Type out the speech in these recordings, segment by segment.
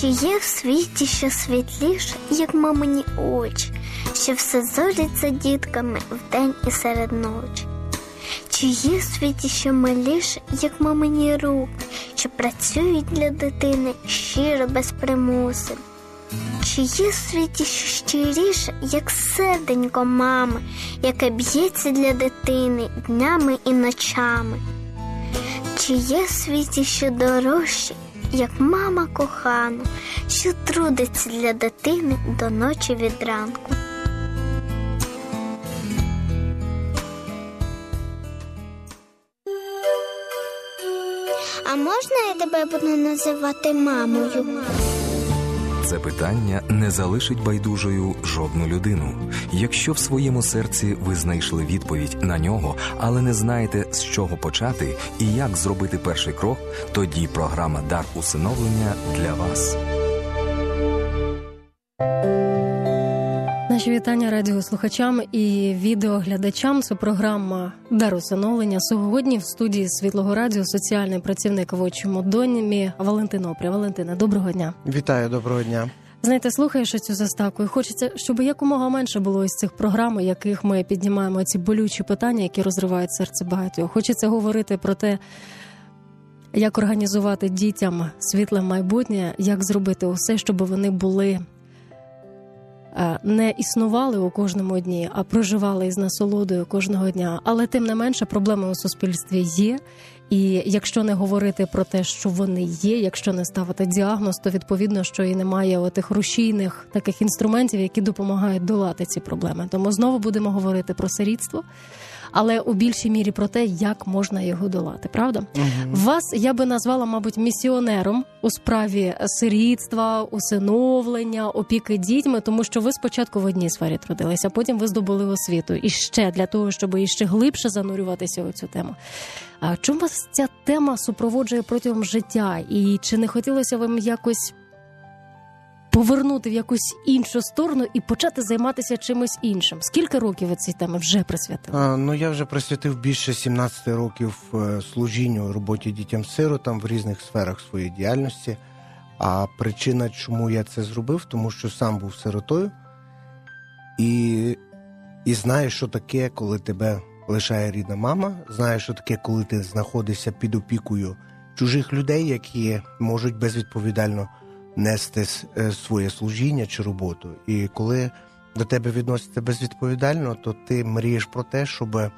Чи є в світі що світліше, як мамині очі, що все зориться дітками вдень і серед ночі? Чи є в світі що миліше, як мамині руки, що працюють для дитини щиро без примуси? Чи є в світі що щиріше, як серденько мами, яке б'ється для дитини днями і ночами? Чи є в світі що дорожче, як мама кохана, що трудиться для дитини до ночі від ранку? А можна я тебе буду називати мамою? Це питання не залишить байдужою жодну людину. Якщо в своєму серці ви знайшли відповідь на нього, але не знаєте з чого почати і як зробити перший крок, тоді програма Дар усиновлення для вас. Наші вітання радіослухачам і відеоглядачам. Це програма Дар усиновлення. Сьогодні в студії Світлого Радіо соціальний працівник в очому домі Валентина Опря. Валентина, доброго дня. Вітаю, доброго дня. Знаєте, слухаєш цю заставку, і хочеться, щоб якомога менше було із цих програм, у яких ми піднімаємо ці болючі питання, які розривають серце багатьох. Хочеться говорити про те, як організувати дітям світле майбутнє, як зробити усе, щоб вони були. Не існували у кожному дні, а проживали із насолодою кожного дня. Але тим не менше проблеми у суспільстві є. І якщо не говорити про те, що вони є, якщо не ставити діагноз, то відповідно, що і немає отих рушійних таких інструментів, які допомагають долати ці проблеми. Тому знову будемо говорити про сирітство, але у більшій мірі про те, як можна його долати. Правда, угу. вас я би назвала, мабуть, місіонером у справі сирітства, усиновлення, опіки дітьми, тому що ви спочатку в одній сфері трудилися, потім ви здобули освіту і ще для того, щоб іще глибше занурюватися у цю тему. А чому вас ця тема супроводжує протягом життя? І чи не хотілося вам якось повернути в якусь іншу сторону і почати займатися чимось іншим? Скільки років ви цій темі вже присвятили? А, ну я вже присвятив більше 17 років е, служінню роботі дітям сиротам в різних сферах своєї діяльності. А причина, чому я це зробив, тому що сам був сиротою і, і знаю, що таке, коли тебе лишає рідна мама. Знаєш, що таке, коли ти знаходишся під опікою чужих людей, які можуть безвідповідально нести е, своє служіння чи роботу. І коли до тебе відносяться безвідповідально, то ти мрієш про те, щоб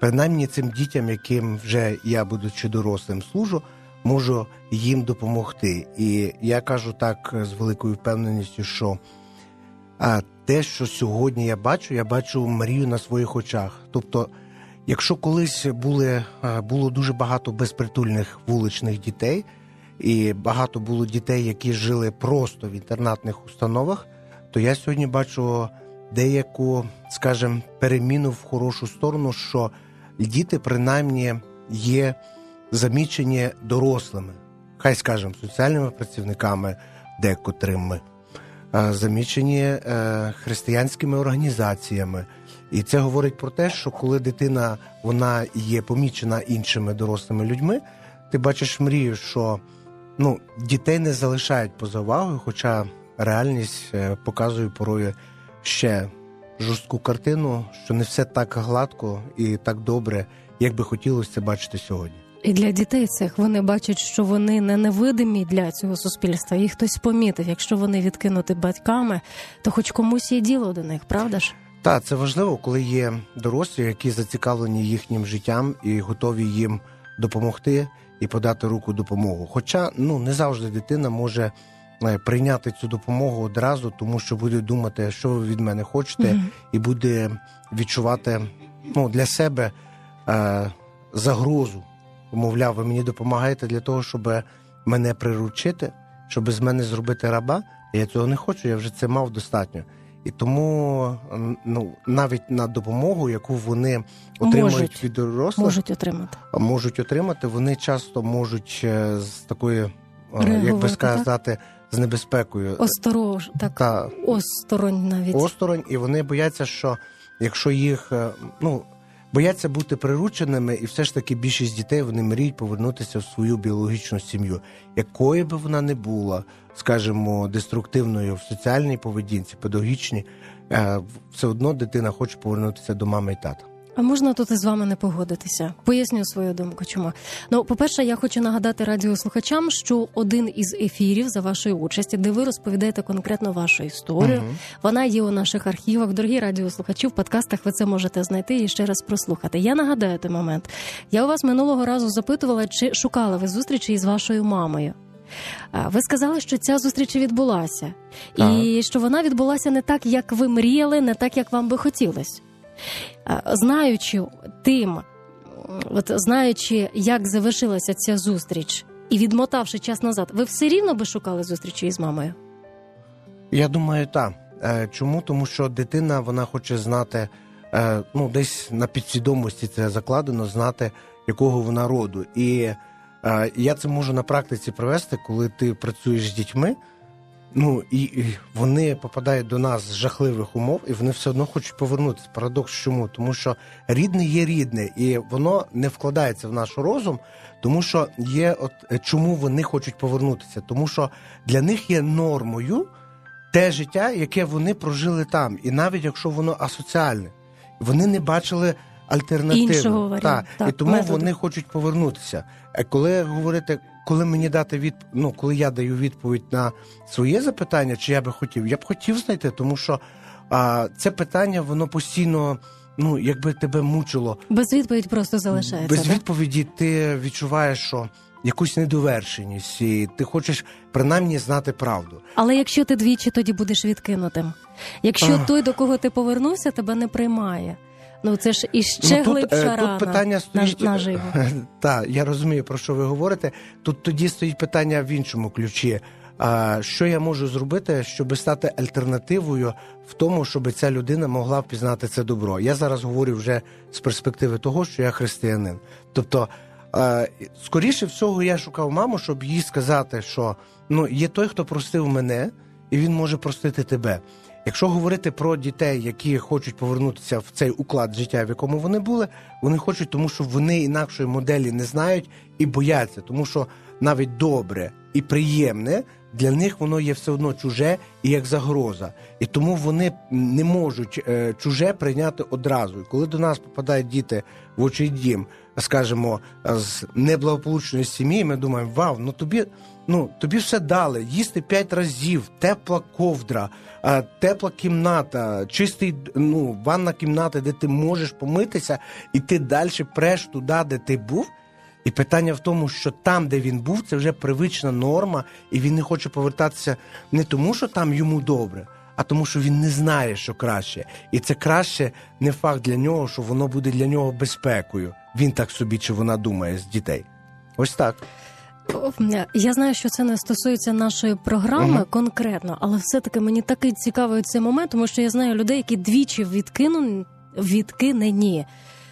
принаймні цим дітям, яким вже я, будучи дорослим, служу, можу їм допомогти. І я кажу так з великою впевненістю, що а, те, що сьогодні я бачу, я бачу мрію на своїх очах. Тобто Якщо колись були, е, було дуже багато безпритульних вуличних дітей, і багато було дітей, які жили просто в інтернатних установах, то я сьогодні бачу деяку, скажімо, переміну в хорошу сторону, що діти принаймні є замічені дорослими, хай скажемо, соціальними працівниками, декотрими, замічені е, християнськими організаціями. І це говорить про те, що коли дитина вона є помічена іншими дорослими людьми, ти бачиш мрію, що ну, дітей не залишають поза увагою, хоча реальність е, показує порою ще жорстку картину, що не все так гладко і так добре, як би хотілося це бачити сьогодні. І для дітей цих вони бачать, що вони не невидимі для цього суспільства. Їх хтось помітив. Якщо вони відкинуті батьками, то хоч комусь є діло до них, правда ж? Так, це важливо, коли є дорослі, які зацікавлені їхнім життям і готові їм допомогти і подати руку допомогу. Хоча ну не завжди дитина може е, прийняти цю допомогу одразу, тому що буде думати, що ви від мене хочете, mm-hmm. і буде відчувати ну, для себе е, загрозу. Мовляв, ви мені допомагаєте для того, щоб мене приручити, щоб з мене зробити раба. Я цього не хочу, я вже це мав достатньо. І тому ну навіть на допомогу, яку вони отримують можуть, від дорослих, можуть отримати, можуть отримати, вони часто можуть е, з такою, як би сказати, з небезпекою. Осторож, так та, осторонь навіть. Осторонь, і вони бояться, що якщо їх е, ну бояться бути прирученими, і все ж таки більшість дітей вони мріють повернутися в свою біологічну сім'ю, якою би вона не була, скажімо, деструктивною в соціальній поведінці, педагогічній, е, все одно дитина хоче повернутися до мами і тата. А можна тут із вами не погодитися? Поясню свою думку. Чому ну, по-перше, я хочу нагадати радіослухачам, що один із ефірів за вашої участі, де ви розповідаєте конкретно вашу історію, uh вона є у наших архівах. Дорогі радіослухачі, в подкастах ви це можете знайти і ще раз прослухати. Я нагадаю той момент. Я у вас минулого разу запитувала, чи шукали ви зустрічі із вашою мамою. Ви сказали, що ця зустріч відбулася, так. і що вона відбулася не так, як ви мріяли, не так, як вам би хотілося. Знаючи тим, от знаючи, як завершилася ця зустріч, і відмотавши час назад, ви все рівно би шукали зустрічі із мамою? Я думаю, так. Е, чому? Тому що дитина вона хоче знати, е, ну десь на підсвідомості це закладено, знати, якого вона роду. І я це можу на практиці провести, коли ти працюєш з дітьми. Ну і, і вони попадають до нас з жахливих умов, і вони все одно хочуть повернутися. Парадокс чому? Тому що рідне є рідне, і воно не вкладається в наш розум, тому що є, от е, чому вони хочуть повернутися? Тому що для них є нормою те життя, яке вони прожили там, і навіть якщо воно асоціальне, вони не бачили альтернативу. Іншого варіанту. Так. І тому методу. вони хочуть повернутися. А коли говорити коли мені дати від... ну, коли я даю відповідь на своє запитання, чи я би хотів, я б хотів знайти, тому що а, це питання, воно постійно. Ну, якби тебе мучило. Без відповіді просто залишається. Без так? відповіді ти відчуваєш, що якусь недовершеність, і ти хочеш принаймні знати правду. Але якщо ти двічі тоді будеш відкинутим, якщо Ах. той, до кого ти повернувся, тебе не приймає. Ну це ж іще ну, тут, глибша рана тут питання стоїть наживо. Так, я розумію, про що ви говорите. Тут тоді стоїть питання в іншому ключі. А що я можу зробити, щоб стати альтернативою в тому, щоб ця людина могла впізнати це добро? Я зараз говорю вже з перспективи того, що я християнин. Тобто, скоріше всього, я шукав маму, щоб їй сказати, що ну є той, хто простив мене, і він може простити тебе. Якщо говорити про дітей, які хочуть повернутися в цей уклад життя, в якому вони були, вони хочуть, тому що вони інакшої моделі не знають і бояться, тому що навіть добре і приємне для них воно є все одно чуже і як загроза, і тому вони не можуть е, чуже прийняти одразу. І коли до нас попадають діти в очий дім, скажімо, з неблагополучної сім'ї, ми думаємо, вау, ну тобі ну тобі все дали, їсти п'ять разів, тепла ковдра, тепла кімната, чистий ну, ванна кімната, де ти можеш помитися, і ти далі преш туди, де ти був. І питання в тому, що там, де він був, це вже привична норма, і він не хоче повертатися не тому, що там йому добре, а тому, що він не знає, що краще. І це краще не факт для нього, що воно буде для нього безпекою. Він так собі чи вона думає з дітей. Ось так. Я знаю, що це не стосується нашої програми uh конкретно, але все-таки мені такий цікавий цей момент, тому що я знаю людей, які двічі відкину, відкинені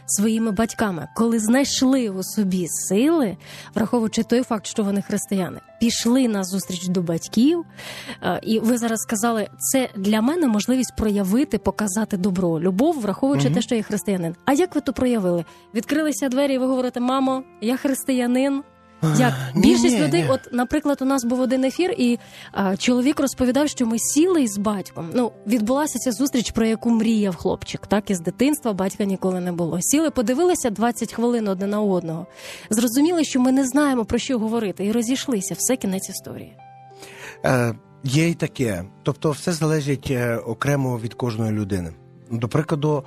своїми батьками, коли знайшли у собі сили, враховуючи той факт, що вони християни, пішли на зустріч до батьків. І ви зараз сказали, це для мене можливість проявити, показати добро, любов, враховуючи uh те, що я християнин. А як ви то проявили? Відкрилися двері, і ви говорите, мамо, я християнин. Як більшість ні, людей, ні. от, наприклад, у нас був один ефір, і а, чоловік розповідав, що ми сіли із батьком. Ну, відбулася ця зустріч, про яку мріяв хлопчик. Так із дитинства батька ніколи не було. Сіли, подивилися 20 хвилин одне на одного. Зрозуміли, що ми не знаємо про що говорити, і розійшлися. Все кінець історії. Е, Є й таке, тобто, все залежить е, окремо від кожної людини. До прикладу.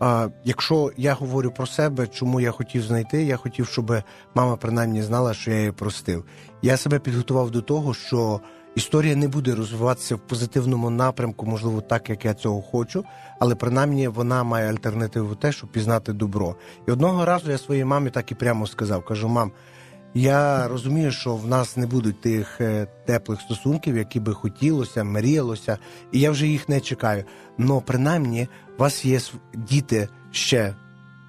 А якщо я говорю про себе, чому я хотів знайти, я хотів, щоб мама принаймні знала, що я її простив. Я себе підготував до того, що історія не буде розвиватися в позитивному напрямку, можливо, так як я цього хочу, але принаймні вона має альтернативу те, щоб пізнати добро. І одного разу я своїй мамі так і прямо сказав: кажу, мам. Я розумію, що в нас не будуть тих е, теплих стосунків, які би хотілося, мріялося, і я вже їх не чекаю. Но принаймні у вас є діти ще.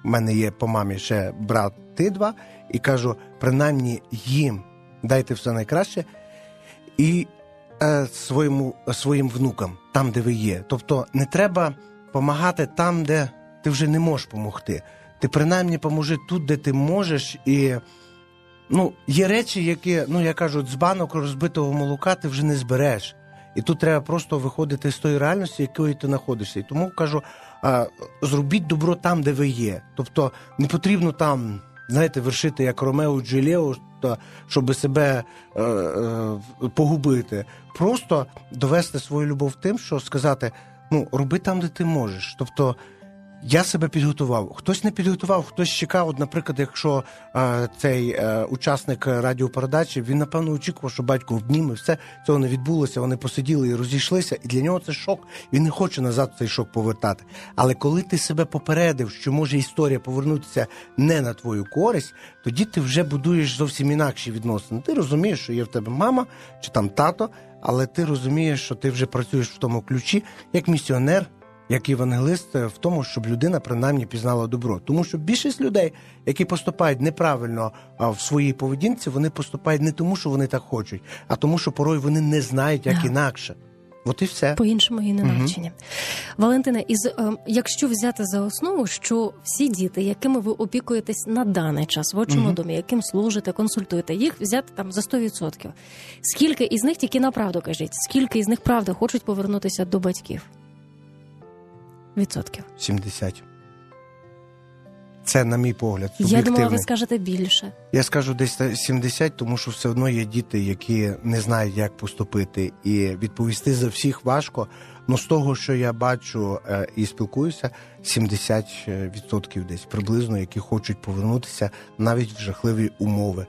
в мене є по мамі ще брати два, і кажу: принаймні їм дайте все найкраще і е, своєму своїм внукам, там, де ви є. Тобто не треба допомагати там, де ти вже не можеш допомогти. ти принаймні поможи тут, де ти можеш, і ну, є речі, які, ну я кажу, з банок розбитого молока ти вже не збереш. І тут треба просто виходити з тої реальності, якою ти знаходишся. І тому кажу: а, зробіть добро там, де ви є. Тобто не потрібно там, знаєте, вершити як Ромео Джуліо, щоб себе е, е, погубити. Просто довести свою любов тим, що сказати: ну, роби там, де ти можеш. Тобто я себе підготував. Хтось не підготував, хтось чекав. От, наприклад, якщо е, цей е, учасник радіопередачі, він напевно очікував, що батько обніме, все цього не відбулося. Вони посиділи і розійшлися, і для нього це шок. Він не хоче назад цей шок повертати. Але коли ти себе попередив, що може історія повернутися не на твою користь, тоді ти вже будуєш зовсім інакші відносини. Ти розумієш, що є в тебе мама чи там тато, але ти розумієш, що ти вже працюєш в тому ключі як місіонер як євангелист в тому, щоб людина принаймні пізнала добро. Тому що більшість людей, які поступають неправильно в своїй поведінці, вони поступають не тому, що вони так хочуть, а тому, що порой вони не знають, як да. інакше. От і все по-іншому і не навчені. Угу. Валентина, із е, якщо взяти за основу, що всі діти, якими ви опікуєтесь на даний час в очому угу. домі, яким служите, консультуєте, їх взяти там за 100%. Скільки із них тільки на правду кажіть, скільки із них правда хочуть повернутися до батьків? Відсотків? 70. Це, на мій погляд, Я думала, ви скажете більше. Я скажу десь 70, тому що все одно є діти, які не знають, як поступити, і відповісти за всіх важко. Ну з того, що я бачу е, і спілкуюся, 70% десь приблизно, які хочуть повернутися навіть в жахливі умови.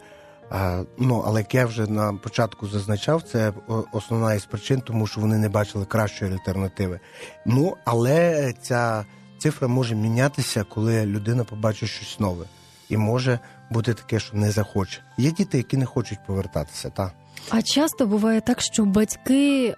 Ну, але як я вже на початку зазначав, це основна із причин, тому що вони не бачили кращої альтернативи. Ну, але ця цифра може мінятися, коли людина побачить щось нове, і може бути таке, що не захоче. Є діти, які не хочуть повертатися. Та а часто буває так, що батьки, е,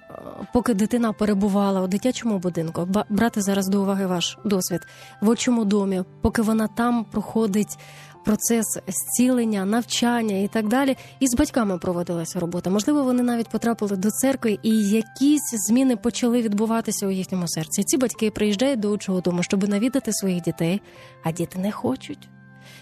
поки дитина перебувала у дитячому будинку, брати зараз до уваги ваш досвід в очому домі, поки вона там проходить процес зцілення, навчання і так далі. І з батьками проводилася робота. Можливо, вони навіть потрапили до церкви, і якісь зміни почали відбуватися у їхньому серці. Ці батьки приїжджають до учого дому, щоб навідати своїх дітей, а діти не хочуть.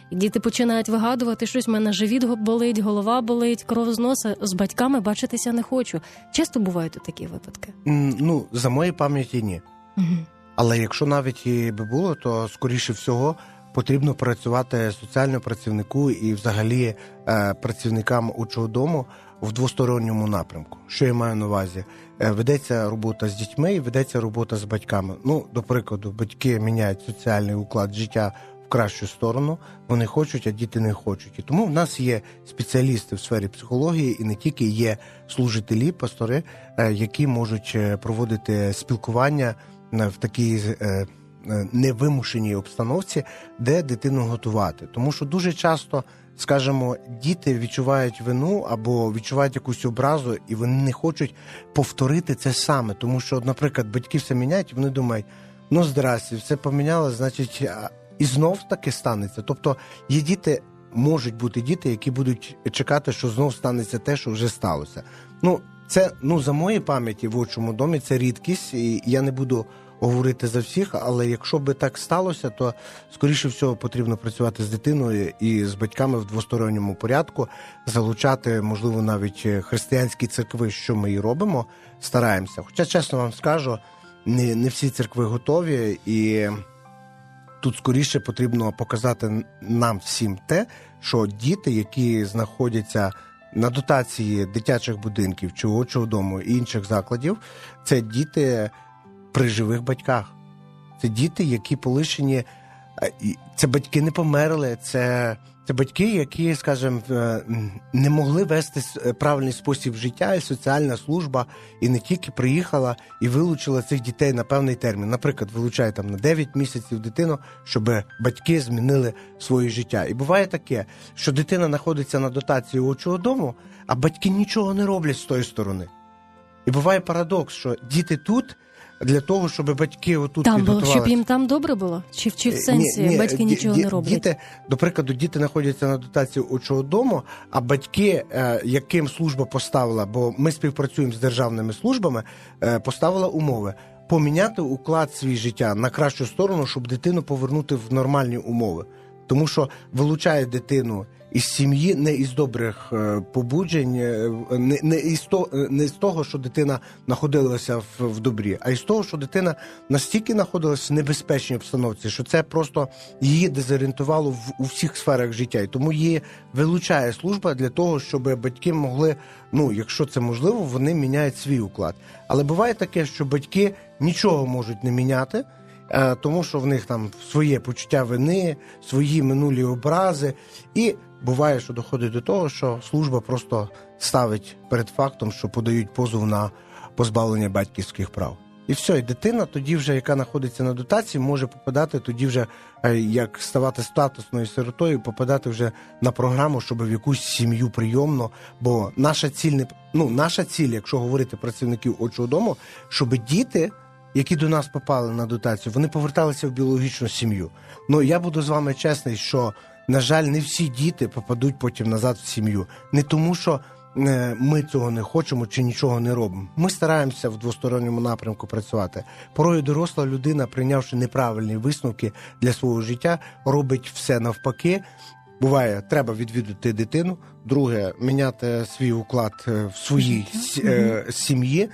І діти починають вигадувати щось. в мене живіт болить, голова болить, кров з носа. З батьками бачитися не хочу. Часто бувають такі випадки. Ну за моєї пам'яті ні. Угу. Але якщо навіть і би було, то скоріше всього потрібно працювати соціальному працівнику і, взагалі, е, працівникам учого дому в двосторонньому напрямку. Що я маю на увазі? Е, ведеться робота з дітьми ведеться робота з батьками. Ну, до прикладу, батьки міняють соціальний уклад життя. Кращу сторону вони хочуть, а діти не хочуть. І тому в нас є спеціалісти в сфері психології, і не тільки є служителі, пастори, е, які можуть проводити спілкування в такій невимушеній обстановці, де дитину готувати. Тому що дуже часто, скажімо, діти відчувають вину або відчувають якусь образу, і вони не хочуть повторити це саме. Тому що, наприклад, батьки все міняють, і вони думають, ну здрасте, все поміняло, значить, і знов таки станеться. Тобто є діти. Можуть бути діти, які будуть чекати, що знов станеться те, що вже сталося. Ну, це ну за моєї пам'яті в очому домі це рідкість, і я не буду говорити за всіх, але якщо би так сталося, то скоріше всього потрібно працювати з дитиною і з батьками в двосторонньому порядку, залучати, можливо, навіть християнські церкви, що ми і робимо, стараємося. Хоча, чесно вам скажу, не, не всі церкви готові і. Тут скоріше потрібно показати нам всім те, що діти, які знаходяться на дотації дитячих будинків чи очого дому і інших закладів, це діти при живих батьках. Це діти, які полишені, це батьки не померли, це це батьки, які, скажімо, е, не могли вести е, правильний спосіб життя, і соціальна служба і не тільки приїхала і вилучила цих дітей на певний термін. Наприклад, вилучає там на 9 місяців дитину, щоб батьки змінили своє життя. І буває таке, що дитина знаходиться на дотації очого дому, а батьки нічого не роблять з тої сторони. І буває парадокс, що діти тут для того, щоб батьки отут там було, щоб їм там добре було? Чи в чи в е, сенсі ні, ні, батьки нічого ді, не роблять? Діти, до прикладу, діти знаходяться на дотації очого дому, а батьки, е, яким служба поставила, бо ми співпрацюємо з державними службами, е, поставила умови. Поміняти уклад свій життя на кращу сторону, щоб дитину повернути в нормальні умови. тому що вилучає дитину із сім'ї, не із добрих е, побуджень, е, не не із то, е, не з того, що дитина знаходилася в, в добрі, а із того, що дитина настільки знаходилася в небезпечній обстановці, що це просто її дезорієнтувало в у всіх сферах життя, і тому її вилучає служба для того, щоб батьки могли, ну якщо це можливо, вони міняють свій уклад. Але буває таке, що батьки нічого можуть не міняти. Тому що в них там своє почуття вини, свої минулі образи, і буває, що доходить до того, що служба просто ставить перед фактом, що подають позов на позбавлення батьківських прав. І все, і дитина тоді, вже яка знаходиться на дотації, може попадати тоді, вже е, як ставати статусною сиротою, попадати вже на програму, щоб в якусь сім'ю прийомно. Бо наша ціль не ну, наша ціль, якщо говорити працівників очого дому, щоб діти. Які до нас попали на дотацію, вони поверталися в біологічну сім'ю. Ну я буду з вами чесний, що на жаль, не всі діти попадуть потім назад в сім'ю. Не тому, що е, ми цього не хочемо чи нічого не робимо. Ми стараємося в двосторонньому напрямку працювати. Порою доросла людина, прийнявши неправильні висновки для свого життя, робить все навпаки. Буває, треба відвідати дитину. Друге, міняти свій уклад е, в своїй е, сім'ї,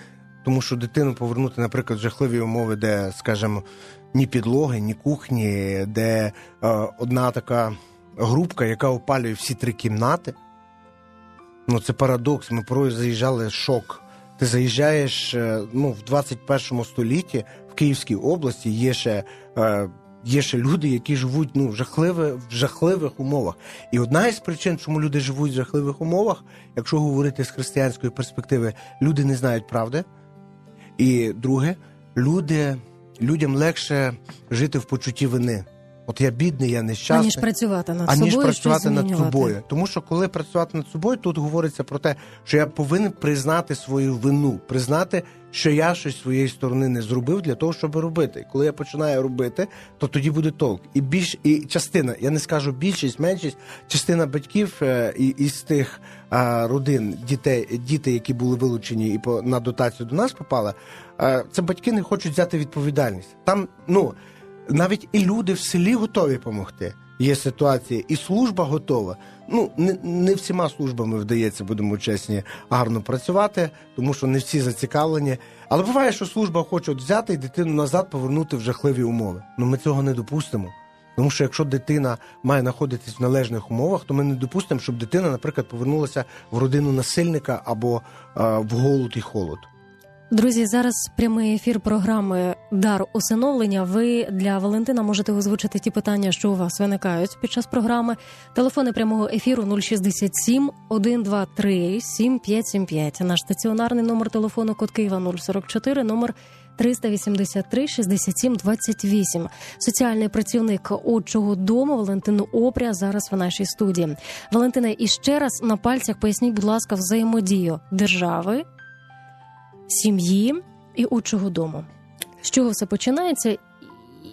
тому що дитину повернути, наприклад, в жахливі умови, де, скажімо, ні підлоги, ні кухні, де одна така групка, яка опалює всі три кімнати. Ну, це парадокс. Ми порою заїжджали шок. Ти заїжджаєш е, ну, в 21 столітті в Київській області є ще е, є ще люди, які живуть ну, в, жахливих, в жахливих умовах. І одна із причин, чому люди живуть в жахливих умовах, якщо говорити з християнської перспективи, люди не знають правди. І друге, люди, людям легше жити в почутті вини. От я бідний, я нещасний. Аніж працювати над аніж собою. працювати над собою. Тому що коли працювати над собою, тут говориться про те, що я повинен признати свою вину, признати, що я щось своєї сторони не зробив для того, щоб робити. І коли я починаю робити, то тоді буде толк. І більш і частина, я не скажу більшість, меншість, частина батьків е, і із тих а, родин, дітей, діти, які були вилучені і по на дотацію до нас попали, а, це батьки не хочуть взяти відповідальність. Там ну навіть і люди в селі готові допомогти. Є ситуація, і служба готова. Ну не не всіма службами вдається, будемо чесні, гарно працювати, тому що не всі зацікавлені. Але буває, що служба хоче взяти і дитину назад повернути в жахливі умови. Ну ми цього не допустимо. Тому що якщо дитина має знаходитись в належних умовах, то ми не допустимо, щоб дитина, наприклад, повернулася в родину насильника або а, в голод і холод. Друзі, зараз прямий ефір програми Дар усиновлення. Ви для Валентина можете озвучити ті питання, що у вас виникають під час програми. Телефони прямого ефіру 067 123 7575. Наш стаціонарний номер телефону код Києва 044, номер 383 67 28. Соціальний працівник отчого дому Валентину Опря зараз в нашій студії. Валентина, і ще раз на пальцях поясніть, будь ласка, взаємодію держави сім'ї і учого дому. З чого все починається,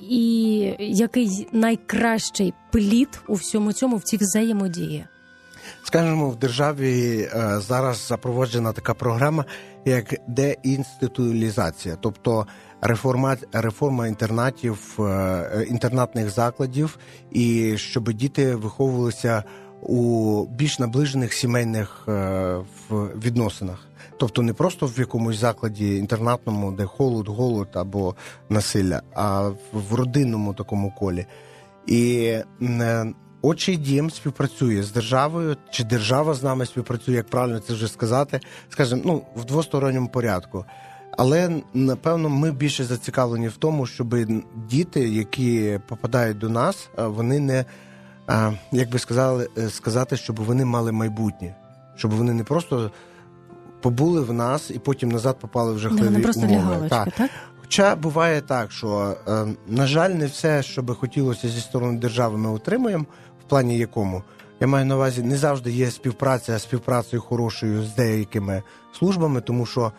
і який найкращий плід у всьому цьому в цій взаємодії? Скажімо, в державі е, зараз запроваджена така програма, як деінституалізація, тобто реформа реформа інтернатів, е, інтернатних закладів, і щоб діти виховувалися у більш наближених сімейних е, відносинах. Тобто не просто в якомусь закладі інтернатному, де холод, голод або насилля, а в родинному такому колі. І е, Отчий дім співпрацює з державою, чи держава з нами співпрацює, як правильно це вже сказати, скажімо, ну в двосторонньому порядку. Але напевно ми більше зацікавлені в тому, щоб діти, які попадають до нас, вони не як би сказали, е, сказати, щоб вони мали майбутнє, щоб вони не просто побули в нас і потім назад попали в жахливі не, просто умови. Галочки, так. так? Хоча буває так, що е, на жаль, не все, що би хотілося зі сторони держави, ми отримуємо, в плані якому я маю на увазі, не завжди є співпраця співпрацею хорошою з деякими службами, тому що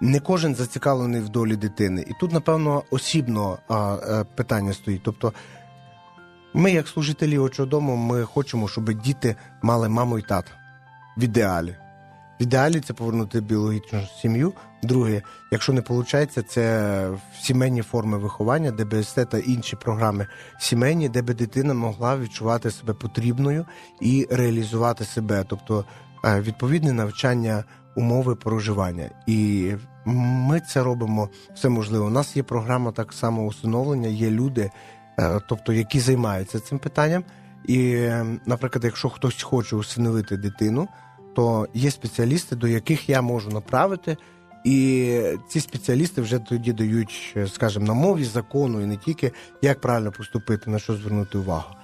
не кожен зацікавлений в долі дитини, і тут, напевно, осібно е, питання стоїть. Тобто, ми, як служителі очого дому, ми хочемо, щоб діти мали маму і тата в ідеалі. В ідеалі це повернути біологічну сім'ю. Друге, якщо не виходить, це сімейні форми виховання, ДБСТ та інші програми сімейні, де би дитина могла відчувати себе потрібною і реалізувати себе, тобто е, відповідне навчання умови проживання. І ми це робимо все можливо. У нас є програма так само усиновлення, є люди, е, тобто які займаються цим питанням. І, наприклад, якщо хтось хоче усиновити дитину, то є спеціалісти, до яких я можу направити. І ці спеціалісти вже тоді дають, скажімо, на мові закону і не тільки як правильно поступити, на що звернути увагу.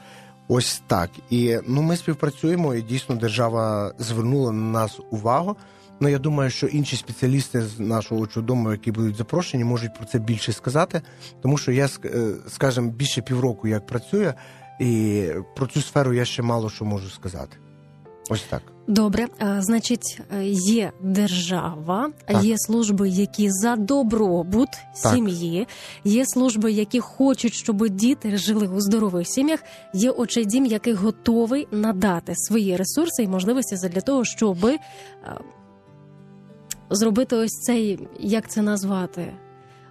Ось так. І ну ми співпрацюємо, і дійсно держава звернула на нас увагу. Ну я думаю, що інші спеціалісти з нашого чудому, які будуть запрошені, можуть про це більше сказати, тому що я е, скажімо, більше півроку як працюю, і про цю сферу я ще мало що можу сказати. Ось так. Добре, а, значить, е, є держава, так. є служби, які за добробут так. сім'ї, є служби, які хочуть, щоб діти жили у здорових сім'ях. Є очей дім, який готовий надати свої ресурси і можливості для того, щоб е, зробити ось цей, як це назвати,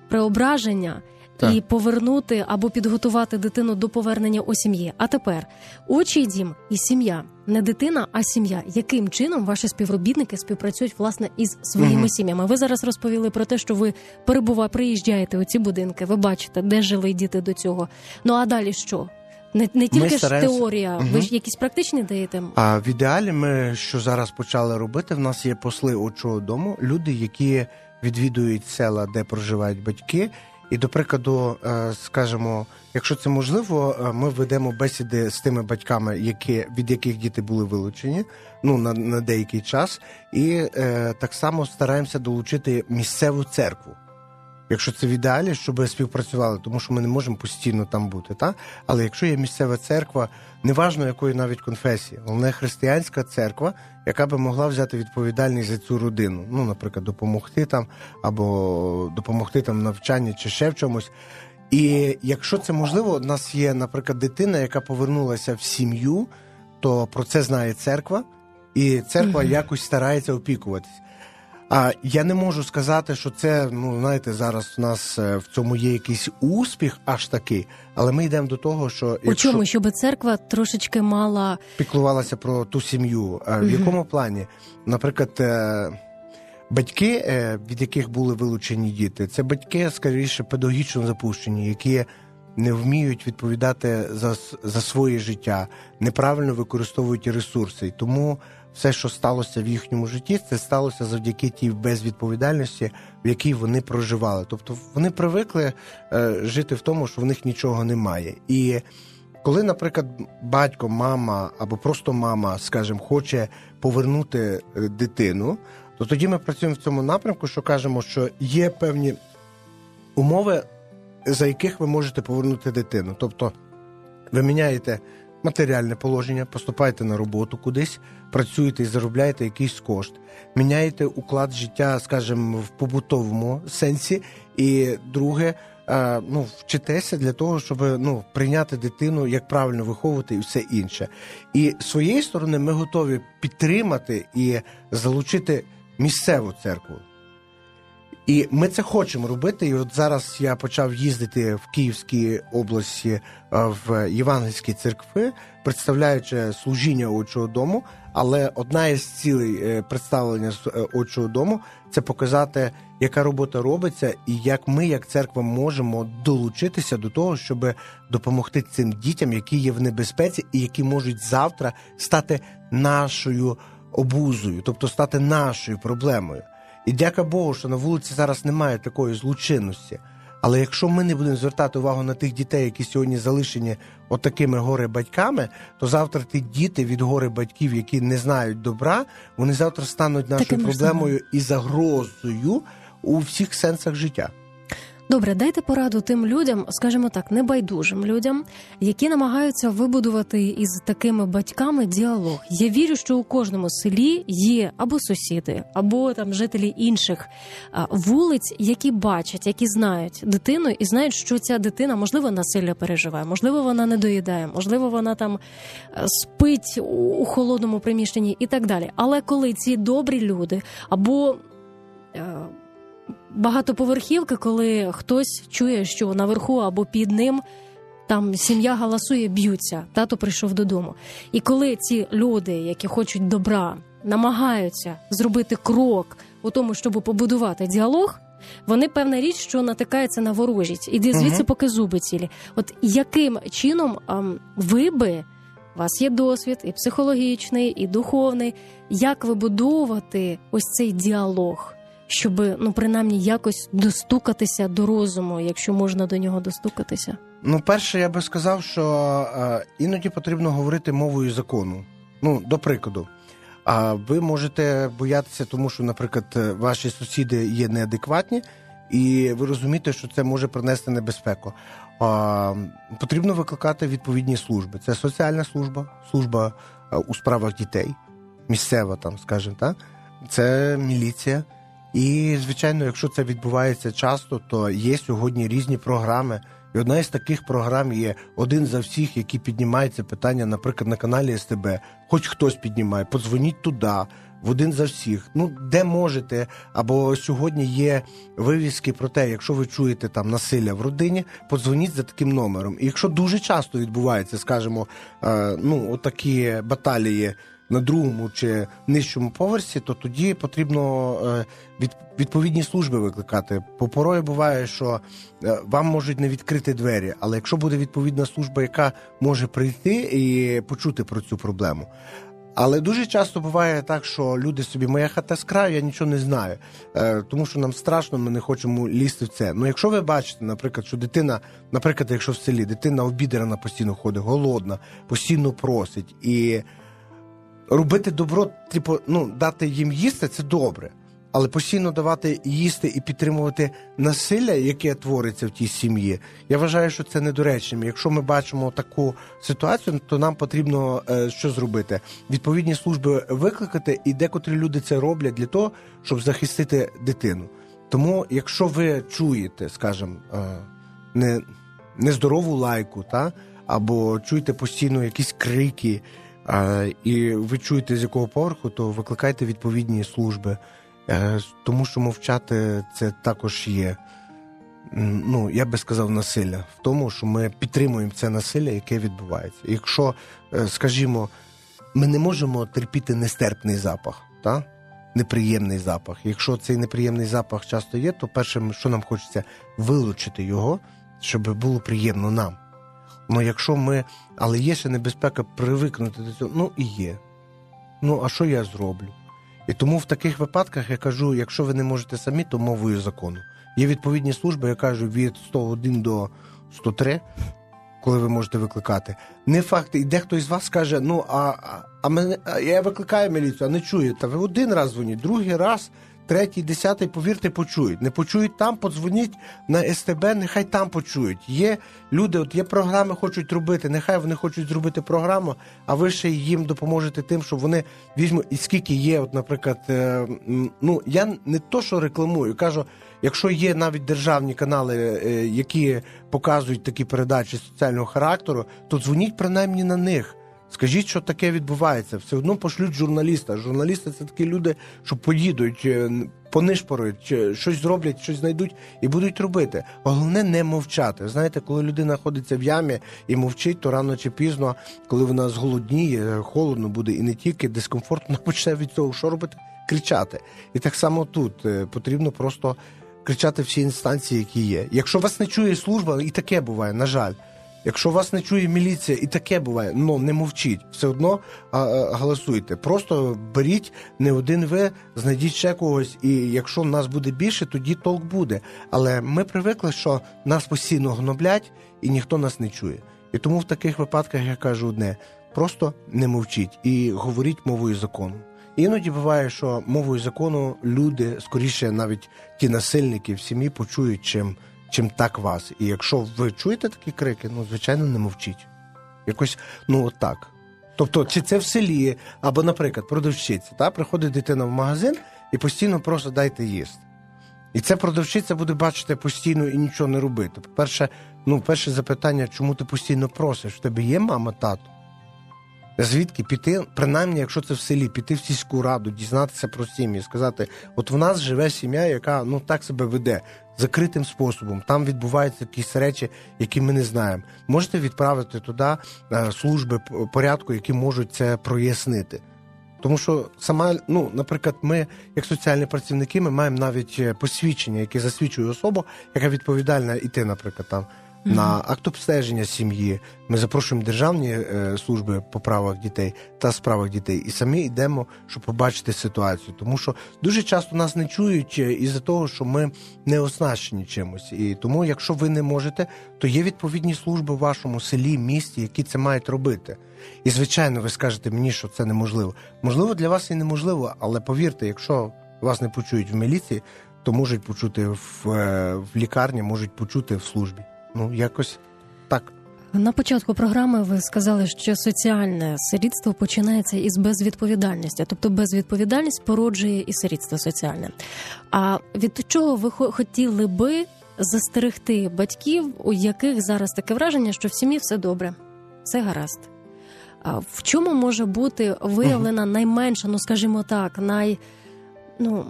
преображення так. і повернути або підготувати дитину до повернення у сім'ї. А тепер очі дім і сім'я, не дитина, а сім'я. Яким чином ваші співробітники співпрацюють власне із своїми угу. сім'ями? Ви зараз розповіли про те, що ви перебува, приїжджаєте у ці будинки, ви бачите, де жили діти до цього. Ну а далі що? Не не тільки ж теорія, угу. ви ж якісь практичні даєте? А в ідеалі ми що зараз почали робити? В нас є посли очого дому, люди, які відвідують села, де проживають батьки, і до прикладу, е, скажімо, якщо це можливо, е, ми ведемо бесіди з тими батьками, які від яких діти були вилучені, ну на на деякий час, і е, так само стараємося долучити місцеву церкву якщо це в ідеалі, щоб співпрацювали, тому що ми не можемо постійно там бути. Та? Але якщо є місцева церква, неважно якої навіть конфесії, головне християнська церква, яка би могла взяти відповідальність за цю родину, ну, наприклад, допомогти там або допомогти там навчанні чи ще в чомусь. І якщо це можливо, у нас є, наприклад, дитина, яка повернулася в сім'ю, то про це знає церква, і церква mm-hmm. якось старається опікуватись. А я не можу сказати, що це, ну знаєте, зараз у нас е, в цьому є якийсь успіх, аж такий, але ми йдемо до того, що у якщо... чому, щоб церква трошечки мала піклувалася про ту сім'ю. В якому плані? Наприклад, е, батьки, е, від яких були вилучені діти, це батьки, скоріше, педагогічно запущені, які не вміють відповідати за, за своє життя, неправильно використовують ресурси. Тому все, що сталося в їхньому житті, це сталося завдяки тій безвідповідальності, в якій вони проживали. Тобто вони привикли е, жити в тому, що в них нічого немає. І коли, наприклад, батько, мама або просто мама, скажімо, хоче повернути е, дитину, то тоді ми працюємо в цьому напрямку, що кажемо, що є певні умови, за яких ви можете повернути дитину. Тобто ви міняєте матеріальне положення, поступаєте на роботу кудись, працюєте і заробляєте якийсь кошт, міняєте уклад життя, скажімо, в побутовому сенсі. І друге, е, ну, вчитеся для того, щоб ну, прийняти дитину, як правильно виховувати і все інше. І з своєї сторони ми готові підтримати і залучити місцеву церкву. І ми це хочемо робити. І от зараз я почав їздити в Київській області е, в євангельські церкви, представляючи служіння очого дому. Але одна із цілей е, представлення е, очого дому це показати, яка робота робиться, і як ми, як церква, можемо долучитися до того, щоб допомогти цим дітям, які є в небезпеці, і які можуть завтра стати нашою обузою, тобто стати нашою проблемою. І дяка Богу, що на вулиці зараз немає такої злочинності. Але якщо ми не будемо звертати увагу на тих дітей, які сьогодні залишені отакими горе батьками, то завтра ті діти від горе батьків, які не знають добра, вони завтра стануть нашою Таким проблемою і загрозою у всіх сенсах життя. Добре, дайте пораду тим людям, скажімо так, небайдужим людям, які намагаються вибудувати із такими батьками діалог. Я вірю, що у кожному селі є або сусіди, або там жителі інших вулиць, які бачать, які знають дитину і знають, що ця дитина можливо насилля переживає, можливо, вона не доїдає, можливо, вона там спить у холодному приміщенні і так далі. Але коли ці добрі люди або багатоповерхівки, коли хтось чує, що наверху або під ним там сім'я галасує, б'ються, тато прийшов додому. І коли ці люди, які хочуть добра, намагаються зробити крок у тому, щоб побудувати діалог. Вони певна річ, що натикаються на ворожість, іди звідси, uh поки зуби цілі. От яким чином а, ви би у вас є досвід і психологічний, і духовний, як вибудовувати ось цей діалог? Щоб ну принаймні якось достукатися до розуму, якщо можна до нього достукатися? Ну, перше, я би сказав, що е, іноді потрібно говорити мовою закону. Ну, до прикладу. А ви можете боятися, тому що, наприклад, ваші сусіди є неадекватні, і ви розумієте, що це може принести небезпеку. А, Потрібно викликати відповідні служби. Це соціальна служба, служба е, у справах дітей, місцева там, скажімо так, це міліція. І, звичайно, якщо це відбувається часто, то є сьогодні різні програми. І одна із таких програм є один за всіх, які піднімаються питання, наприклад, на каналі СТБ. Хоч хтось піднімає, подзвоніть туди, в один за всіх. Ну, де можете. Або сьогодні є вивіски про те, якщо ви чуєте там насилля в родині, подзвоніть за таким номером. І якщо дуже часто відбувається, скажімо, е, ну, отакі баталії на другому чи нижчому поверсі, то тоді потрібно е, відповідні служби викликати. По порою буває, що е, вам можуть не відкрити двері, але якщо буде відповідна служба, яка може прийти і почути про цю проблему. Але дуже часто буває так, що люди собі моя хата з краю, я нічого не знаю, е, тому що нам страшно, ми не хочемо лізти в це. Ну, якщо ви бачите, наприклад, що дитина, наприклад, якщо в селі дитина обідерана постійно ходить, голодна, постійно просить і робити добро, типу, ну, дати їм їсти це добре. Але постійно давати їсти і підтримувати насилля, яке твориться в тій сім'ї, я вважаю, що це недоречним. Якщо ми бачимо таку ситуацію, то нам потрібно е, що зробити? Відповідні служби викликати, і декотрі люди це роблять для того, щоб захистити дитину. Тому, якщо ви чуєте, скажімо, е, не, нездорову лайку, та або чуєте постійно якісь крики і ви чуєте, з якого поверху, то викликайте відповідні служби, е, тому що мовчати це також є. Ну, я би сказав, насилля в тому, що ми підтримуємо це насилля, яке відбувається. Якщо, е, скажімо, ми не можемо терпіти нестерпний запах, та? неприємний запах. Якщо цей неприємний запах часто є, то перше, що нам хочеться вилучити його, щоб було приємно нам. Ну, якщо ми. Але є ще небезпека привикнути до цього. Ну і є. Ну, а що я зроблю? І тому в таких випадках я кажу: якщо ви не можете самі, то мовою закону. Є відповідні служби, я кажу, від 101 до 103, коли ви можете викликати. Не факт, і дехто із вас каже: ну, а а, мене а я викликаю міліцію, а не чую. Та ви один раз дзвоніть, другий раз третій, десятий, повірте, почують. Не почують там, подзвоніть на СТБ, нехай там почують. Є люди, от є програми, хочуть робити. Нехай вони хочуть зробити програму, а ви ще їм допоможете тим, щоб вони візьмуть і скільки є, от, наприклад, е, ну я не то, що рекламую, кажу. Якщо є навіть державні канали, е, які показують такі передачі соціального характеру, то дзвоніть принаймні на них. Скажіть, що таке відбувається. Все одно пошлють журналіста. Журналісти це такі люди, що поїдуть, е, понишпоруть, щось зроблять, щось знайдуть і будуть робити. Головне не мовчати. Знаєте, коли людина ходиться в ямі і мовчить, то рано чи пізно, коли вона зголодніє, холодно буде і не тільки дискомфорт, вона почне від цього що робити? Кричати. І так само тут е, потрібно просто кричати всі інстанції, які є. Якщо вас не чує служба, і таке буває, на жаль. Якщо вас не чує міліція, і таке буває, ну не мовчіть, все одно а, а, голосуйте. Просто беріть не один ви, знайдіть ще когось, і якщо нас буде більше, тоді толк буде. Але ми привикли, що нас постійно гноблять і ніхто нас не чує. І тому в таких випадках я кажу одне: просто не мовчіть і говоріть мовою закону. Іноді буває, що мовою закону люди скоріше, навіть ті насильники в сім'ї почують, чим чим так вас. І якщо ви чуєте такі крики, ну звичайно не мовчіть. Якось, ну отак. Тобто, чи це в селі, або, наприклад, продавщиця, та приходить дитина в магазин і постійно просто дайте їсти. І це продавщиця буде бачити постійно і нічого не робити. По-перше, ну, перше запитання, чому ти постійно просиш? В тебе є мама, тато? Звідки піти, принаймні, якщо це в селі, піти в сільську раду, дізнатися про сім'ї, сказати: от в нас живе сім'я, яка ну так себе веде закритим способом. Там відбуваються якісь речі, які ми не знаємо. Можете відправити туди е, служби порядку, які можуть це прояснити. Тому що сама, ну, наприклад, ми, як соціальні працівники, ми маємо навіть е, посвідчення, яке засвідчує особу, яка відповідальна іти, наприклад, там mm-hmm. на акт обстеження сім'ї. Ми запрошуємо державні е, служби по правах дітей та справах дітей, і самі йдемо, щоб побачити ситуацію. Тому що дуже часто нас не чують е, із-за того, що ми не оснащені чимось. І тому, якщо ви не можете, то є відповідні служби в вашому селі, місті, які це мають робити. І звичайно, ви скажете мені, що це неможливо. Можливо, для вас і неможливо, але повірте, якщо вас не почують в міліції, то можуть почути в, е, в лікарні, можуть почути в службі. Ну, якось так. На початку програми ви сказали, що соціальне сирітство починається із безвідповідальності, тобто безвідповідальність породжує і сирітство соціальне. А від чого ви хотіли би застерегти батьків, у яких зараз таке враження, що в сім'ї все добре, все гаразд? А в чому може бути виявлена найменша, ну скажімо так, най ну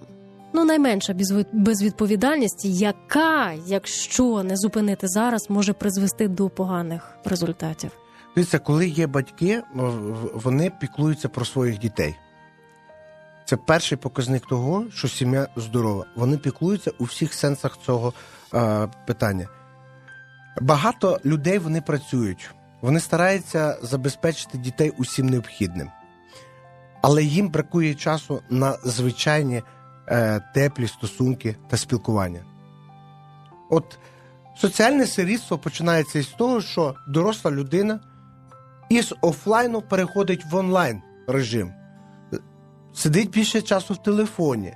ну найменша безвідповідальність, яка, якщо не зупинити зараз, може призвести до поганих результатів. Дивіться, коли є батьки, вони піклуються про своїх дітей. Це перший показник того, що сім'я здорова. Вони піклуються у всіх сенсах цього е, питання. Багато людей вони працюють, вони стараються забезпечити дітей усім необхідним, але їм бракує часу на звичайні теплі стосунки та спілкування. От соціальне сирітство починається із того, що доросла людина із офлайну переходить в онлайн режим, сидить більше часу в телефоні,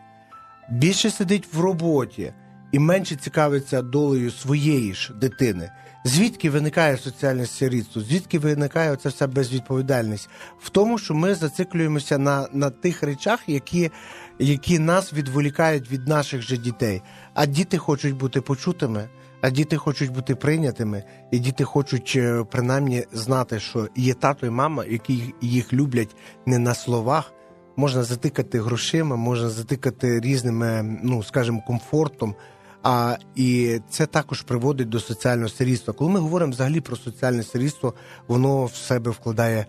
більше сидить в роботі і менше цікавиться долею своєї ж дитини. Звідки виникає соціальне сирітство? Звідки виникає оця вся безвідповідальність? В тому, що ми зациклюємося на на тих речах, які які нас відволікають від наших же дітей. А діти хочуть бути почутими, а діти хочуть бути прийнятими, і діти хочуть е, принаймні знати, що є тато і мама, які їх люблять не на словах. Можна затикати грошима, можна затикати різними, ну скажімо, комфортом. А і це також приводить до соціального сирітства. Коли ми говоримо взагалі про соціальне сирітство, воно в себе вкладає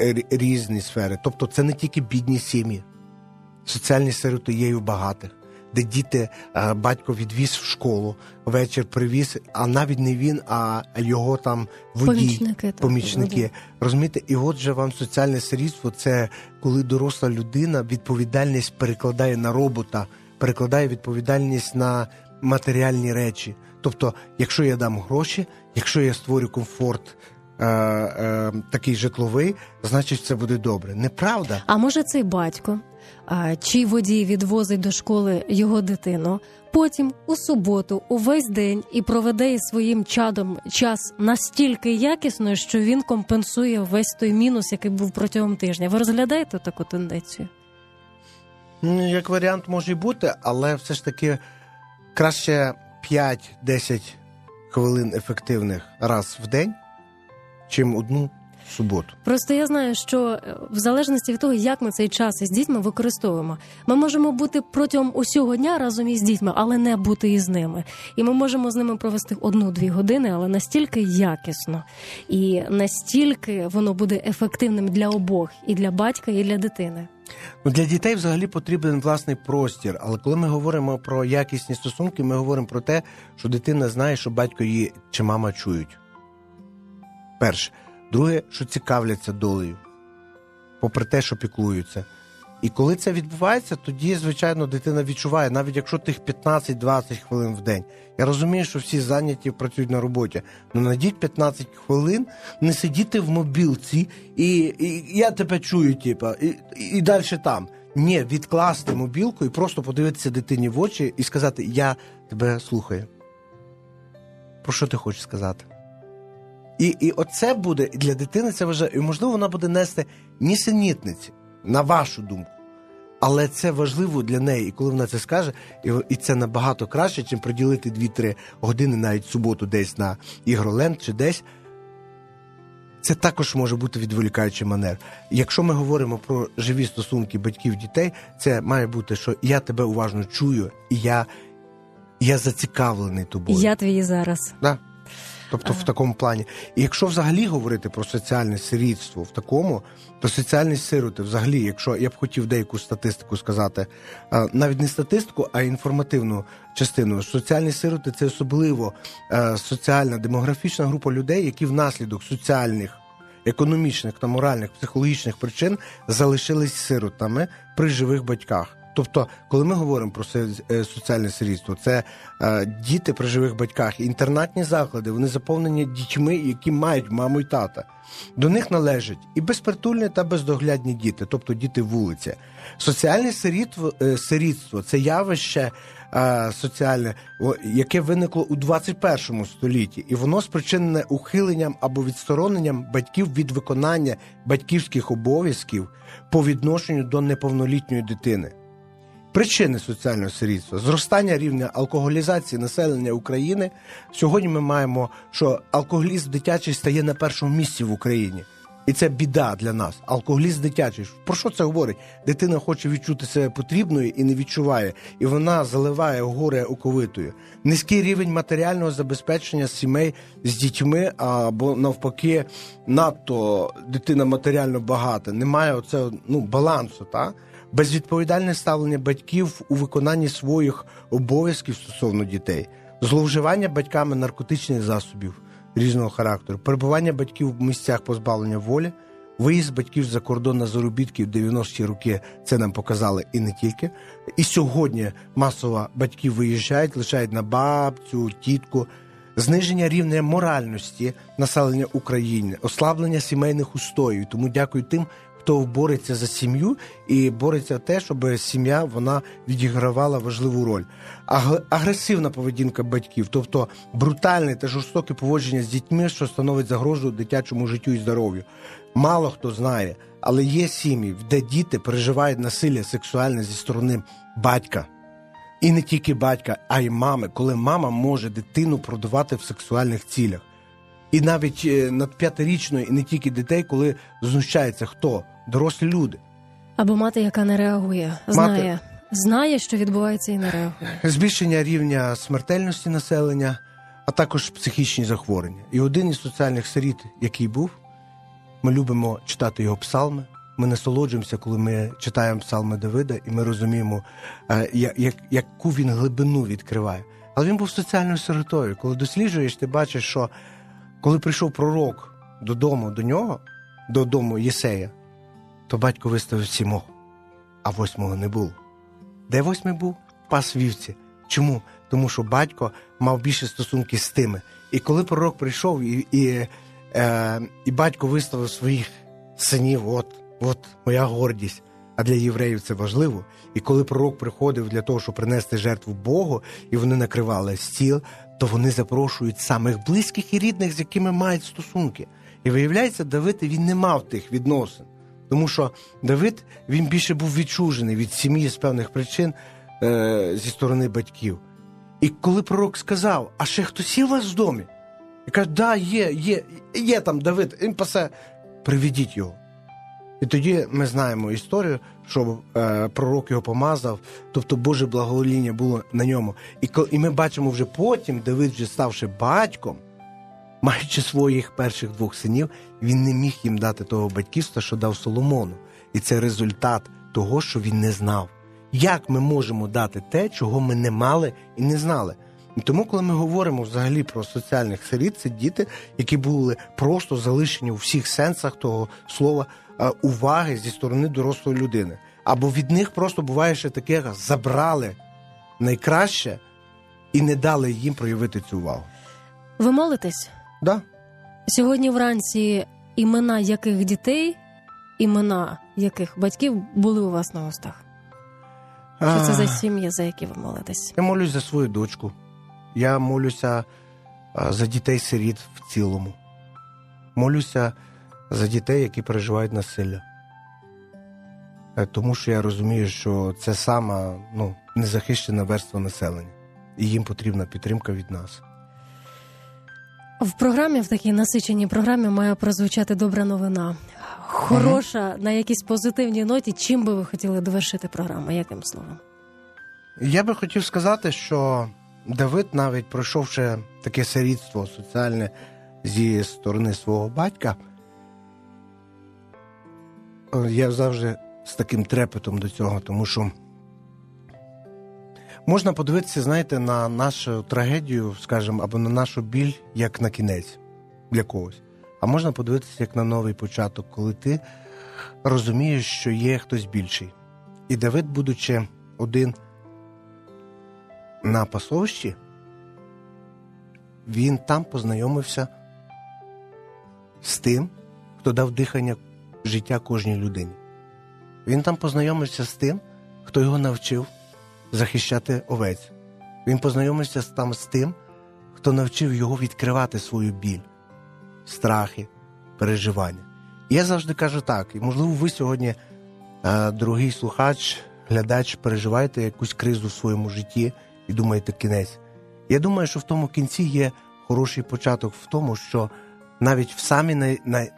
е, різні сфери. Тобто, це не тільки бідні сім'ї, соціальні сироти є і у багатих, де діти батько відвіз в школу, вечір привіз, а навіть не він, а його там водій, помічники. помічники. Розумієте, і от же вам соціальне сирітство це коли доросла людина відповідальність перекладає на робота перекладає відповідальність на матеріальні речі. Тобто, якщо я дам гроші, якщо я створю комфорт. Е, е, такий житловий, значить, це буде добре. Неправда. А може цей батько, а, чий водій відвозить до школи його дитину, потім у суботу, увесь день і проведе із своїм чадом час настільки якісно, що він компенсує весь той мінус, який був протягом тижня. Ви розглядаєте таку тенденцію? Як варіант може бути, але все ж таки краще 5-10 хвилин ефективних раз в день, чим одну суботу. Просто я знаю, що е, в залежності від того, як ми цей час із дітьми використовуємо, ми можемо бути протягом усього дня разом із дітьми, але не бути із ними. І ми можемо з ними провести одну-дві години, але настільки якісно і настільки воно буде ефективним для обох і для батька, і для дитини. Ну, Для дітей взагалі потрібен власний простір. Але коли ми говоримо про якісні стосунки, ми говоримо про те, що дитина знає, що батько її чи мама чують. Перше. Друге, що цікавляться долею, попри те, що піклуються. І коли це відбувається, тоді, звичайно, дитина відчуває, навіть якщо тих 15-20 хвилин в день. Я розумію, що всі зайняті працюють на роботі. Ну найдіть 15 хвилин, не сидіти в мобілці, і і я тебе чую, типа, і, і далі там. Ні, відкласти мобілку і просто подивитися дитині в очі і сказати: Я тебе слухаю. про що ти хочеш сказати. І і оце буде для дитини це важливо. І можливо, вона буде нести нісенітниці, на вашу думку. Але це важливо для неї, і коли вона це скаже, і це набагато краще, ніж приділити 2-3 години навіть в суботу десь на ігроленд чи десь. Це також може бути відволікаючий манер. Якщо ми говоримо про живі стосунки батьків дітей, це має бути, що я тебе уважно чую, і я я зацікавлений тобою. Я твій зараз. Да. Тобто в такому плані. І якщо взагалі говорити про соціальне сирітство в такому, то соціальні сироти, взагалі, якщо я б хотів деяку статистику сказати, навіть не статистику, а інформативну частину, соціальні сироти це особливо соціальна демографічна група людей, які внаслідок соціальних. Економічних та моральних психологічних причин залишились сиротами при живих батьках. Тобто, коли ми говоримо про е, соціальне сирітство, це е, діти при живих батьках, інтернатні заклади, вони заповнені дітьми, які мають маму й тата. До них належать і безпритульні та бездоглядні діти, тобто діти вулиці. Соціальне сирітство, е, сирітство це явище соціальне, яке виникло у 21 столітті, і воно спричинене ухиленням або відстороненням батьків від виконання батьківських обов'язків по відношенню до неповнолітньої дитини. Причини соціального сирітства, зростання рівня алкоголізації населення України. Сьогодні ми маємо, що алкоголізм дитячий стає на першому місці в Україні. І це біда для нас. Алкоголізм дитячий. Про що це говорить? Дитина хоче відчути себе потрібною і не відчуває, і вона заливає горе оковитою. Низький рівень матеріального забезпечення сімей з дітьми, або навпаки, надто дитина матеріально багата. Немає оцього ну, балансу. Та? Безвідповідальне ставлення батьків у виконанні своїх обов'язків стосовно дітей, зловживання батьками наркотичних засобів різного характеру, перебування батьків в місцях позбавлення волі, виїзд батьків за кордон на заробітки в 90-ті роки це нам показали і не тільки. І сьогодні масово батьки виїжджають, лишають на бабцю, тітку. Зниження рівня моральності населення України, ослаблення сімейних устоїв. Тому дякую тим, хто бореться за сім'ю і бореться те, щоб сім'я вона відігравала важливу роль. Агресивна поведінка батьків, тобто брутальне та жорстоке поводження з дітьми, що становить загрозу дитячому життю і здоров'ю. Мало хто знає, але є сім'ї, де діти переживають насилля сексуальне зі сторони батька. І не тільки батька, а й мами, коли мама може дитину продавати в сексуальних цілях. І навіть е, над п'ятирічною, і не тільки дітей, коли знущається хто дорослі люди. Або мати, яка не реагує, знає, мати... знає, що відбувається, і не реагує. Збільшення рівня смертельності населення, а також психічні захворювання. І один із соціальних сиріт, який був, ми любимо читати його псалми. Ми насолоджуємося, коли ми читаємо псалми Давида, і ми розуміємо, е, як, яку він глибину відкриває. Але він був соціальною сиротою. Коли досліджуєш, ти бачиш, що коли прийшов пророк додому до нього, додому Єсея, то батько виставив сімох, а восьмого не було. Де восьмий був? Пас вівці. Чому? Тому що батько мав більше стосунки з тими. І коли пророк прийшов, і і, е, і батько виставив своїх синів, от, от моя гордість. А для євреїв це важливо. І коли пророк приходив для того, щоб принести жертву Богу, і вони накривали стіл, то вони запрошують самих близьких і рідних, з якими мають стосунки. І виявляється, Давид він не мав тих відносин. Тому що Давид він більше був відчужений від сім'ї з певних причин е, зі сторони батьків. І коли пророк сказав, а ще хтось є у вас в домі? І каже, да, є, є, є там Давид, він пасе, приведіть його. І тоді ми знаємо історію, що е, пророк його помазав, тобто Боже благовоління було на ньому. І і ми бачимо вже потім, Давид, вже ставши батьком, маючи своїх перших двох синів, він не міг їм дати того батьківства, що дав Соломону. І це результат того, що він не знав. Як ми можемо дати те, чого ми не мали і не знали? І тому, коли ми говоримо взагалі про соціальних сиріт, це діти, які були просто залишені у всіх сенсах того слова е, уваги зі сторони дорослої людини. Або від них просто буває ще таке, забрали найкраще і не дали їм проявити цю увагу. Ви молитесь? Да. Сьогодні вранці імена яких дітей, імена яких батьків були у вас на устах? Що це за сім'ї, за які ви молитесь? Я молюсь за свою дочку. Я молюся за дітей сиріт в цілому. Молюся за дітей, які переживають насилля. Е, тому що я розумію, що це сама ну, незахищена верства населення, і їм потрібна підтримка від нас. В програмі, в такій насиченій програмі, має прозвучати добра новина. Хороша mm на якійсь позитивній ноті. Чим би ви хотіли довершити програму? Яким словом? Я би хотів сказати, що Давид, навіть пройшовши таке сирітство соціальне зі сторони свого батька, я завжди з таким трепетом до цього, тому що можна подивитися, знаєте, на нашу трагедію, скажімо, або на нашу біль як на кінець для когось. А можна подивитися як на новий початок, коли ти розумієш, що є хтось більший. І Давид, будучи один на пасовищі, він там познайомився з тим, хто дав дихання життя кожній людині. Він там познайомився з тим, хто його навчив захищати овець. Він познайомився там з тим, хто навчив його відкривати свою біль, страхи, переживання. Я завжди кажу так: і можливо, ви сьогодні, е, дорогий слухач, глядач, переживаєте якусь кризу в своєму житті і думаєте кінець. Я думаю, що в тому кінці є хороший початок в тому, що навіть в самі най, най,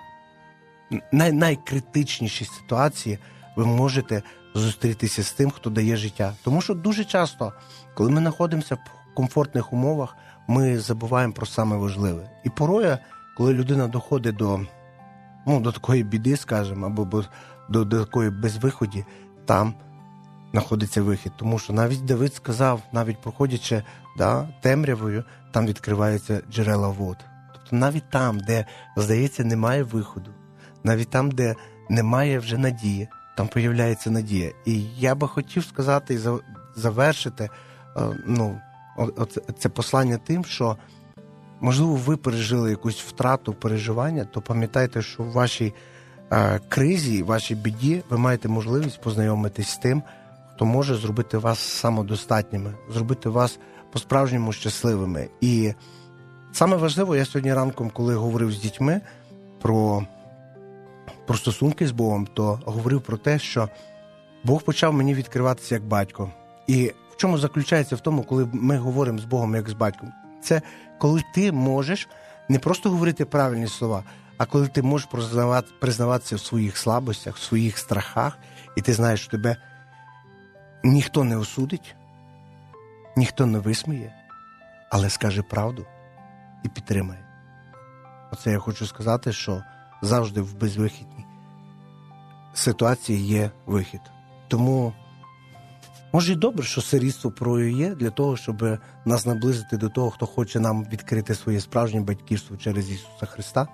най, найкритичніші ситуації ви можете зустрітися з тим, хто дає життя. Тому що дуже часто, коли ми знаходимося в комфортних умовах, ми забуваємо про саме важливе. І порою, коли людина доходить до ну, до такої біди, скажімо, або до, до такої безвиході, там знаходиться вихід. Тому що навіть Давид сказав, навіть проходячи да, темрявою, там відкриваються джерела вод. Тобто навіть там, де, здається, немає виходу, навіть там, де немає вже надії, там появляється надія. І я би хотів сказати і завершити е, ну, це послання тим, що можливо ви пережили якусь втрату переживання, то пам'ятайте, що в вашій е, кризі, вашій біді, ви маєте можливість познайомитись з тим, хто може зробити вас самодостатніми, зробити вас по-справжньому щасливими. І саме важливо, я сьогодні ранком, коли говорив з дітьми про про стосунки з Богом, то говорив про те, що Бог почав мені відкриватися як батько. І в чому заключається в тому, коли ми говоримо з Богом як з батьком? Це коли ти можеш не просто говорити правильні слова, а коли ти можеш признаватися в своїх слабостях, в своїх страхах, і ти знаєш, що тебе ніхто не осудить, ніхто не висміє, але скаже правду і підтримає. Оце я хочу сказати, що завжди в безвихідній ситуації є вихід. Тому, може, і добре, що сирітство прою є для того, щоб нас наблизити до того, хто хоче нам відкрити своє справжнє батьківство через Ісуса Христа.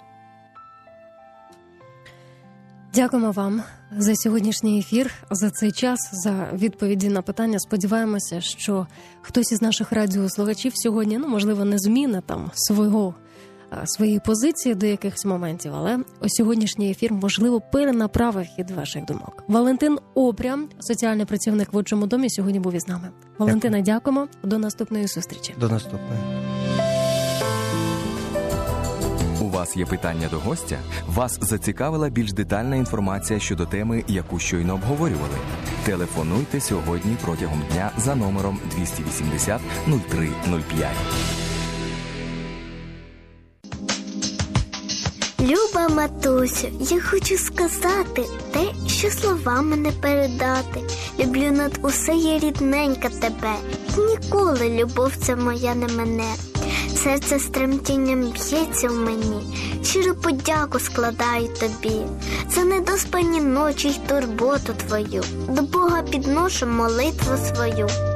Дякуємо вам за сьогоднішній ефір, за цей час, за відповіді на питання. Сподіваємося, що хтось із наших радіослухачів сьогодні, ну можливо, не зміни там свого своєї позиції до якихось моментів, але ось сьогоднішній ефір можливо перенаправив хід ваших думок. Валентин Опрям, соціальний працівник в отчому домі, сьогодні був із нами. Валентина, дякуємо. До наступної зустрічі. До наступної. У вас є питання до гостя? Вас зацікавила більш детальна інформація щодо теми, яку щойно обговорювали. Телефонуйте сьогодні протягом дня за номером 280 0305. Люба матусю, я хочу сказати те, що словами не передати. Люблю над усе є рідненька тебе, ніколи любов ця моя не мене. Серце з тремтінням б'ється в мені, щиро подяку складаю тобі, за недоспані ночі й турботу твою, до Бога підношу молитву свою.